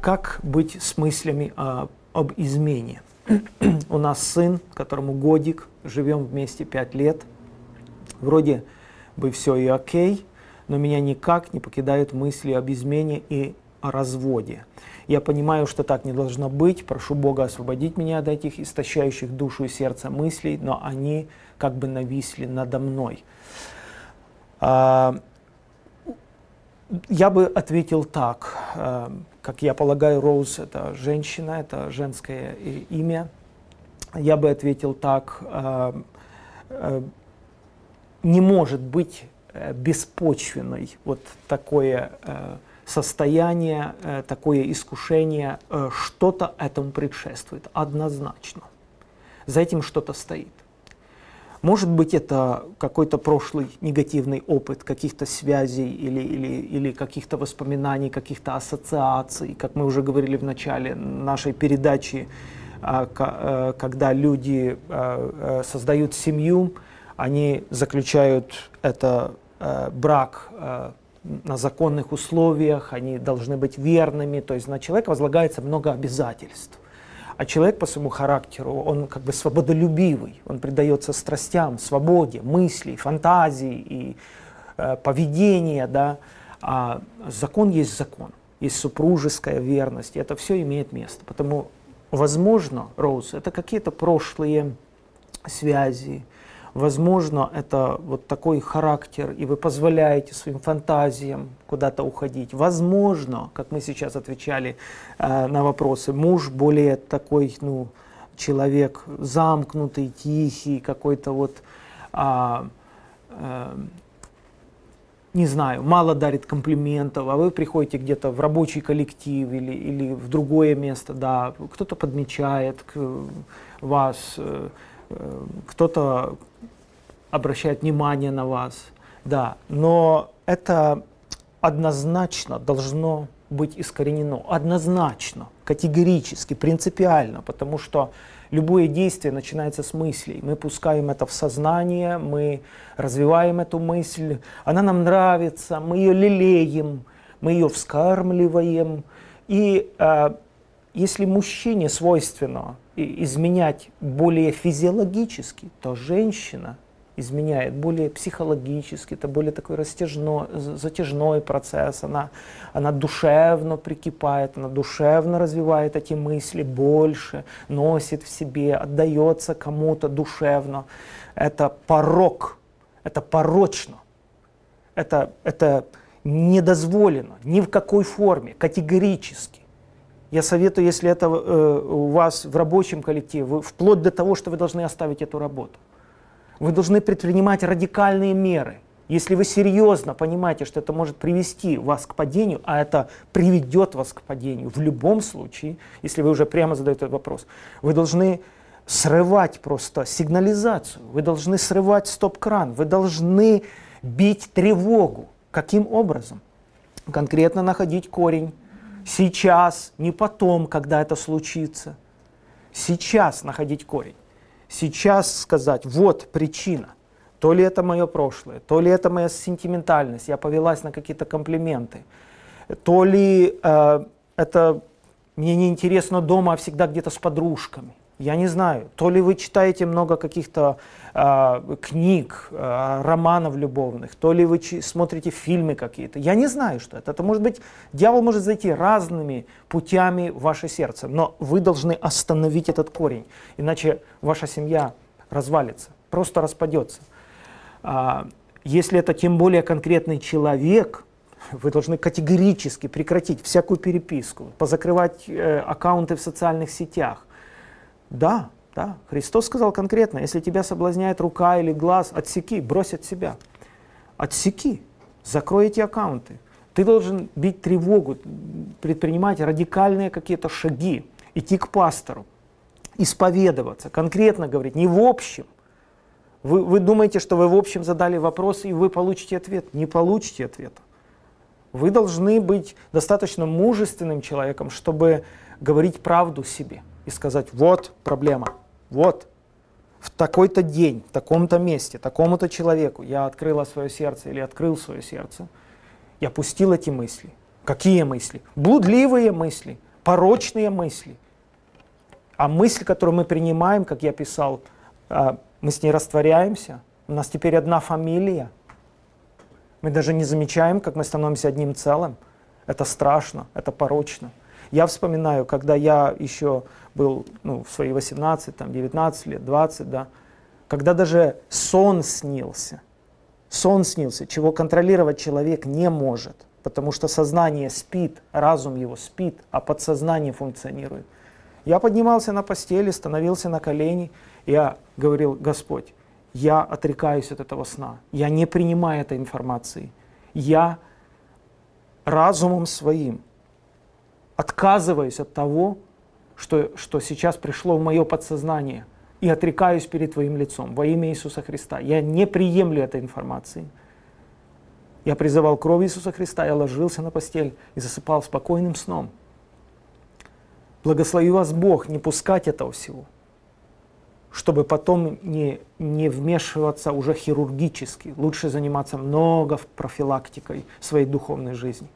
Как быть с мыслями о, об измене? У нас сын, которому годик, живем вместе пять лет. Вроде бы все и окей, но меня никак не покидают мысли об измене и о разводе. Я понимаю, что так не должно быть. Прошу Бога освободить меня от этих истощающих душу и сердце мыслей, но они как бы нависли надо мной. А, я бы ответил так, э, как я полагаю, Роуз это женщина, это женское имя. Я бы ответил так, э, э, не может быть беспочвенной вот такое состояние, такое искушение, что-то этому предшествует, однозначно. За этим что-то стоит. Может быть, это какой-то прошлый негативный опыт каких-то связей или, или, или каких-то воспоминаний, каких-то ассоциаций, как мы уже говорили в начале нашей передачи, а, э, когда люди э, э, создают семью, они заключают это брак на законных условиях, они должны быть верными, то есть на человека возлагается много обязательств. А человек по своему характеру, он как бы свободолюбивый, он предается страстям, свободе, мысли, фантазии и э, поведения, да. А закон есть закон, есть супружеская верность, и это все имеет место. Потому, возможно, Роуз, это какие-то прошлые связи, Возможно, это вот такой характер, и вы позволяете своим фантазиям куда-то уходить. Возможно, как мы сейчас отвечали э, на вопросы, муж более такой, ну, человек замкнутый, тихий, какой-то вот, а, а, не знаю, мало дарит комплиментов, а вы приходите где-то в рабочий коллектив или, или в другое место, да, кто-то подмечает вас, э, э, кто-то обращает внимание на вас, да, но это однозначно должно быть искоренено, однозначно, категорически, принципиально, потому что любое действие начинается с мыслей. Мы пускаем это в сознание, мы развиваем эту мысль, она нам нравится, мы ее лелеем, мы ее вскармливаем. И э, если мужчине свойственно изменять более физиологически, то женщина – изменяет, более психологически, это более такой растяжной, затяжной процесс, она, она душевно прикипает, она душевно развивает эти мысли больше, носит в себе, отдается кому-то душевно. Это порог, это порочно, это, это недозволено ни в какой форме, категорически. Я советую, если это э, у вас в рабочем коллективе, вплоть до того, что вы должны оставить эту работу. Вы должны предпринимать радикальные меры. Если вы серьезно понимаете, что это может привести вас к падению, а это приведет вас к падению в любом случае, если вы уже прямо задаете этот вопрос, вы должны срывать просто сигнализацию, вы должны срывать стоп-кран, вы должны бить тревогу. Каким образом? Конкретно находить корень. Сейчас, не потом, когда это случится. Сейчас находить корень сейчас сказать, вот причина, то ли это мое прошлое, то ли это моя сентиментальность, я повелась на какие-то комплименты, то ли э, это мне не интересно дома, а всегда где-то с подружками. Я не знаю, то ли вы читаете много каких-то э, книг, э, романов любовных, то ли вы смотрите фильмы какие-то. Я не знаю, что это. Это может быть, дьявол может зайти разными путями в ваше сердце, но вы должны остановить этот корень, иначе ваша семья развалится, просто распадется. А, если это тем более конкретный человек, вы должны категорически прекратить всякую переписку, позакрывать э, аккаунты в социальных сетях, да, да. Христос сказал конкретно, если тебя соблазняет рука или глаз, отсеки, брось от себя. Отсеки, закрой эти аккаунты. Ты должен бить тревогу, предпринимать радикальные какие-то шаги, идти к пастору, исповедоваться, конкретно говорить, не в общем. Вы, вы думаете, что вы в общем задали вопрос, и вы получите ответ? Не получите ответа. Вы должны быть достаточно мужественным человеком, чтобы говорить правду себе и сказать, вот проблема, вот в такой-то день, в таком-то месте, такому-то человеку я открыла свое сердце или открыл свое сердце, я пустил эти мысли. Какие мысли? Блудливые мысли, порочные мысли. А мысль, которую мы принимаем, как я писал, а, мы с ней растворяемся. У нас теперь одна фамилия. Мы даже не замечаем, как мы становимся одним целым. Это страшно, это порочно. Я вспоминаю, когда я еще был ну, в свои 18, там, 19 лет, 20, да, когда даже сон снился. Сон снился, чего контролировать человек не может, потому что сознание спит, разум его спит, а подсознание функционирует. Я поднимался на постели, становился на колени, я говорил, Господь, я отрекаюсь от этого сна, я не принимаю этой информации, я разумом своим отказываюсь от того, что, что сейчас пришло в мое подсознание, и отрекаюсь перед Твоим лицом во имя Иисуса Христа. Я не приемлю этой информации. Я призывал кровь Иисуса Христа, я ложился на постель и засыпал спокойным сном. Благослови вас Бог не пускать этого всего, чтобы потом не, не вмешиваться уже хирургически. Лучше заниматься много профилактикой своей духовной жизни.